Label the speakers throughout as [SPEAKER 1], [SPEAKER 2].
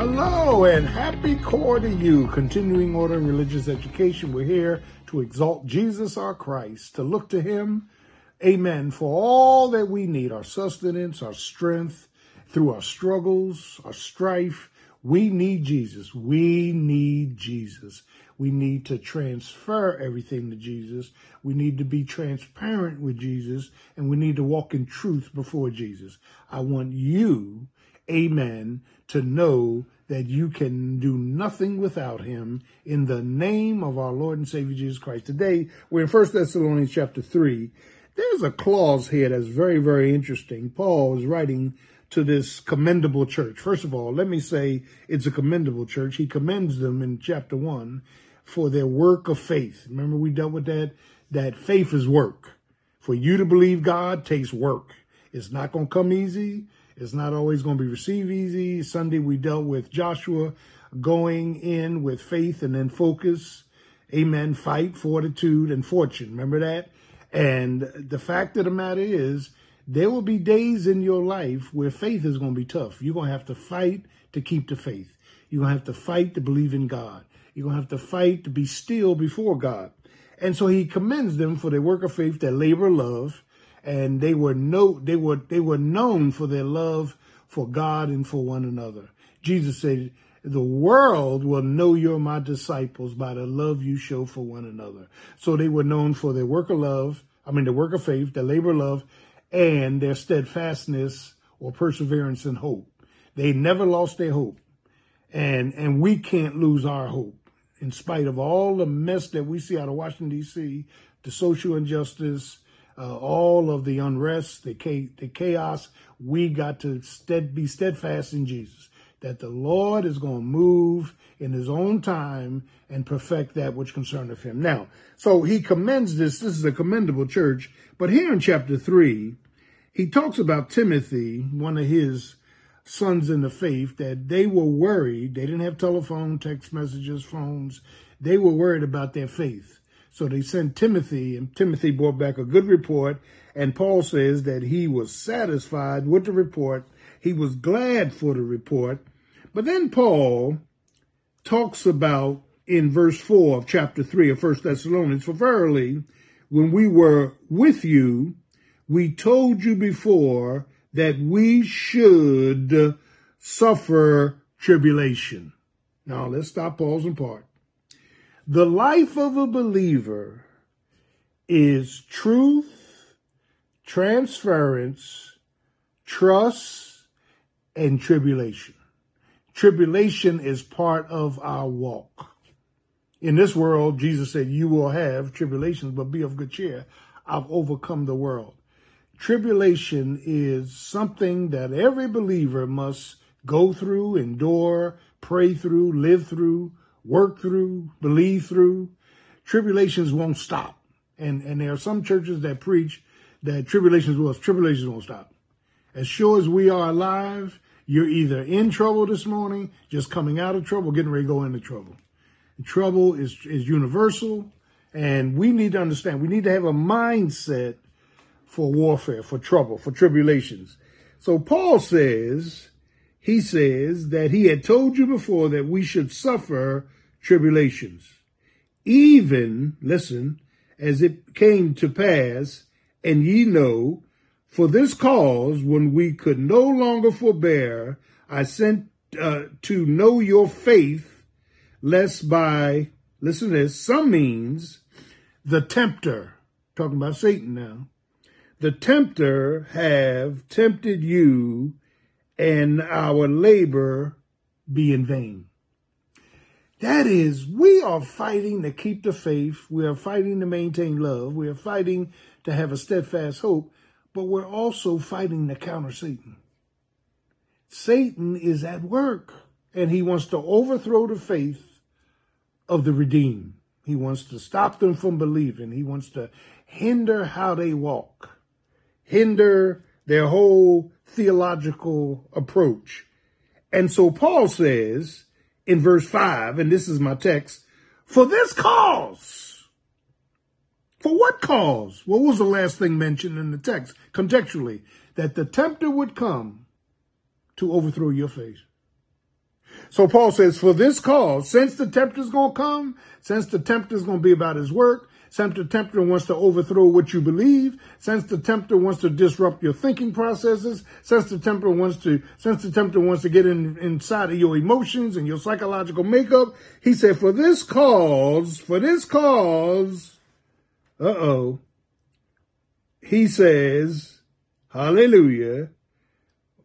[SPEAKER 1] Hello and happy core to you. Continuing order in religious education. We're here to exalt Jesus our Christ, to look to him, amen, for all that we need, our sustenance, our strength, through our struggles, our strife. We need Jesus. We need Jesus. We need to transfer everything to Jesus. We need to be transparent with Jesus and we need to walk in truth before Jesus. I want you, amen, to know that you can do nothing without him in the name of our Lord and Savior Jesus Christ. Today, we're in 1 Thessalonians chapter 3. There's a clause here that's very, very interesting. Paul is writing to this commendable church. First of all, let me say it's a commendable church. He commends them in chapter 1 for their work of faith. Remember we dealt with that? That faith is work. For you to believe God takes work. It's not going to come easy. It's not always going to be received easy. Sunday we dealt with Joshua going in with faith and then focus. Amen. Fight, fortitude, and fortune. Remember that? And the fact of the matter is, there will be days in your life where faith is going to be tough. You're going to have to fight to keep the faith. You're going to have to fight to believe in God. You're going to have to fight to be still before God. And so he commends them for their work of faith, their labor, love, and they were no they were they were known for their love for God and for one another. Jesus said, "The world will know you're my disciples by the love you show for one another." So they were known for their work of love, I mean, the work of faith, their labor, of love, and their steadfastness or perseverance and hope. They never lost their hope, and and we can't lose our hope in spite of all the mess that we see out of Washington D.C., the social injustice uh, all of the unrest, the, the chaos, we got to stead, be steadfast in Jesus, that the Lord is going to move in his own time and perfect that which concerneth him. Now, so he commends this. This is a commendable church. But here in chapter 3, he talks about Timothy, one of his sons in the faith, that they were worried. They didn't have telephone, text messages, phones. They were worried about their faith. So they sent Timothy, and Timothy brought back a good report. And Paul says that he was satisfied with the report. He was glad for the report. But then Paul talks about in verse 4 of chapter 3 of 1 Thessalonians, For verily, when we were with you, we told you before that we should suffer tribulation. Now let's stop, pause, and part. The life of a believer is truth, transference, trust, and tribulation. Tribulation is part of our walk. In this world, Jesus said, You will have tribulations, but be of good cheer. I've overcome the world. Tribulation is something that every believer must go through, endure, pray through, live through, work through, believe through. Tribulations won't stop. And, and there are some churches that preach that tribulations will, tribulations won't stop. As sure as we are alive, you're either in trouble this morning, just coming out of trouble, getting ready to go into trouble. And trouble is, is universal. And we need to understand, we need to have a mindset for warfare, for trouble, for tribulations. So Paul says, he says that he had told you before that we should suffer tribulations, even, listen, as it came to pass, and ye know, for this cause, when we could no longer forbear, I sent uh, to know your faith, lest by, listen to this, some means, the tempter, talking about Satan now, the tempter have tempted you and our labor be in vain. That is, we are fighting to keep the faith. We are fighting to maintain love. We are fighting to have a steadfast hope, but we're also fighting to counter Satan. Satan is at work and he wants to overthrow the faith of the redeemed. He wants to stop them from believing. He wants to hinder how they walk, hinder their whole theological approach. And so Paul says in verse 5, and this is my text, for this cause. For what cause? What was the last thing mentioned in the text contextually? That the tempter would come to overthrow your faith. So Paul says, for this cause, since the tempter's going to come, since the tempter's going to be about his work, since the tempter wants to overthrow what you believe, since the tempter wants to disrupt your thinking processes, since the tempter wants to, since the tempter wants to get in, inside of your emotions and your psychological makeup, he said, for this cause, for this cause, uh-oh, he says, hallelujah,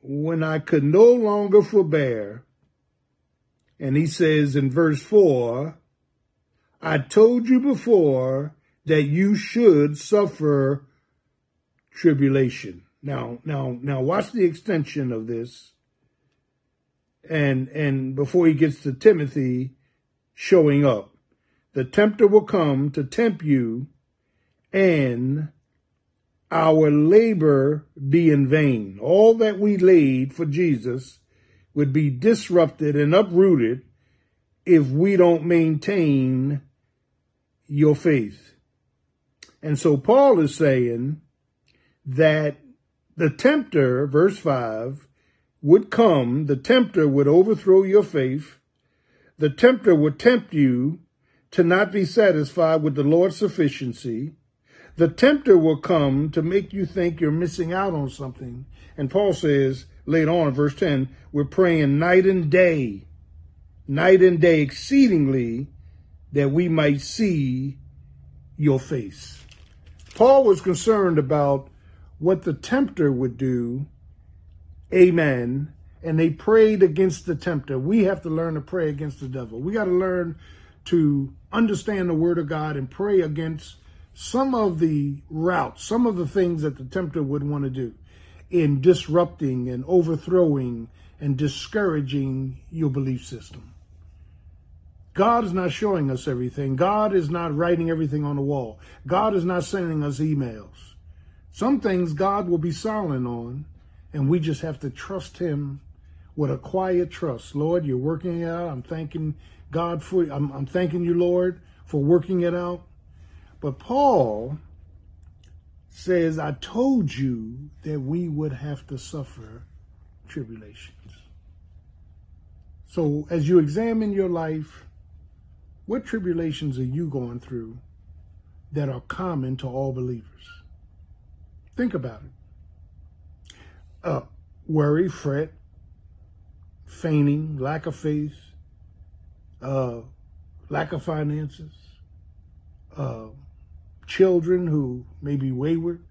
[SPEAKER 1] when I could no longer forbear, and he says in verse 4, I told you before that you should suffer tribulation. Now, now, now watch the extension of this. And, and before he gets to Timothy showing up, the tempter will come to tempt you and our labor be in vain. All that we laid for Jesus would be disrupted and uprooted if we don't maintain your faith. And so Paul is saying that the tempter, verse 5, would come, the tempter would overthrow your faith, the tempter would tempt you to not be satisfied with the Lord's sufficiency. The tempter will come to make you think you're missing out on something. And Paul says later on verse 10, we're praying night and day, night and day exceedingly that we might see your face. Paul was concerned about what the tempter would do. Amen. And they prayed against the tempter. We have to learn to pray against the devil. We got to learn to understand the word of God and pray against some of the routes, some of the things that the tempter would want to do in disrupting and overthrowing and discouraging your belief system. God is not showing us everything. God is not writing everything on the wall. God is not sending us emails. Some things God will be silent on, and we just have to trust Him with a quiet trust. Lord, you're working it out. I'm thanking God for I'm, I'm thanking you, Lord, for working it out. But Paul says, I told you that we would have to suffer tribulations. So as you examine your life, what tribulations are you going through that are common to all believers? Think about it. Uh, worry, fret, feigning, lack of faith, uh, lack of finances, uh, children who may be wayward.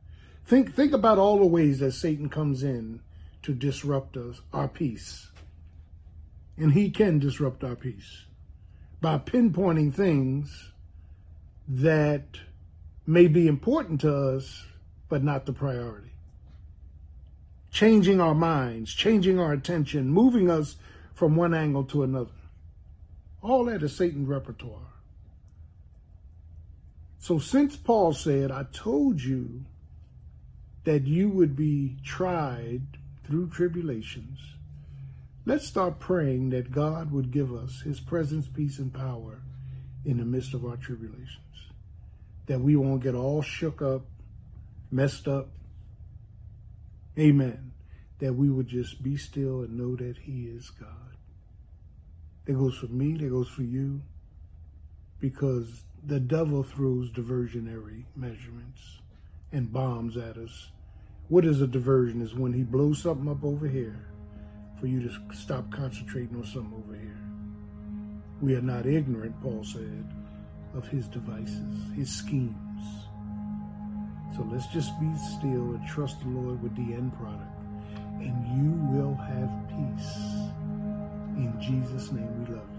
[SPEAKER 1] Think, think about all the ways that Satan comes in to disrupt us, our peace. And he can disrupt our peace by pinpointing things that may be important to us, but not the priority. Changing our minds, changing our attention, moving us from one angle to another. All that is Satan's repertoire. So since Paul said, I told you that you would be tried through tribulations, Let's start praying that God would give us his presence, peace, and power in the midst of our tribulations. That we won't get all shook up, messed up. Amen. That we would just be still and know that he is God. That goes for me, that goes for you. Because the devil throws diversionary measurements and bombs at us. What is a diversion? Is when he blows something up over here for you to stop concentrating on something over here. We are not ignorant, Paul said, of his devices, his schemes. So let's just be still and trust the Lord with the end product, and you will have peace. In Jesus' name we love you.